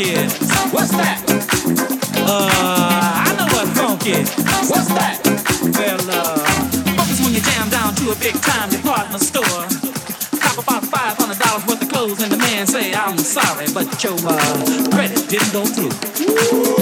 is. What's that? Uh, I know what's funk. What's that? Well, uh, funk when you jam down to a big time department store. Cop about five hundred dollars worth of clothes, and the man say, "I'm sorry, but your uh, credit didn't go through." Ooh.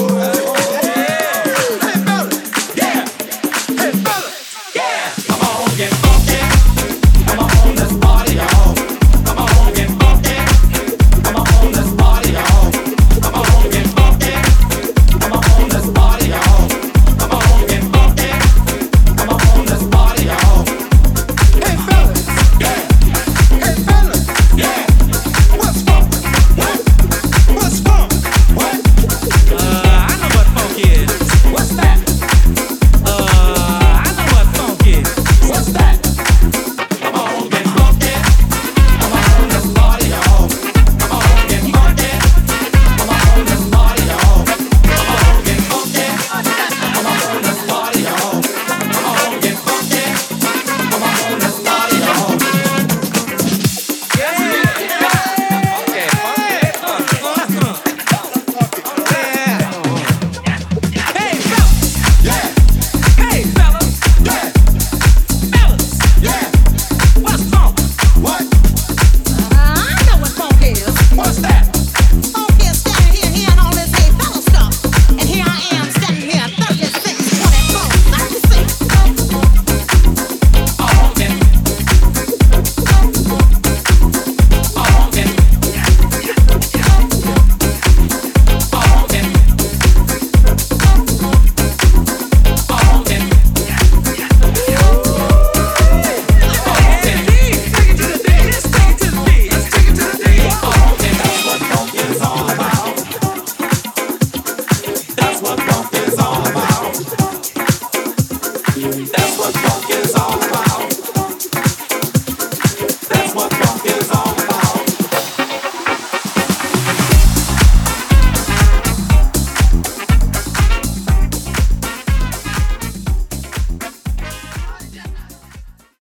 Yes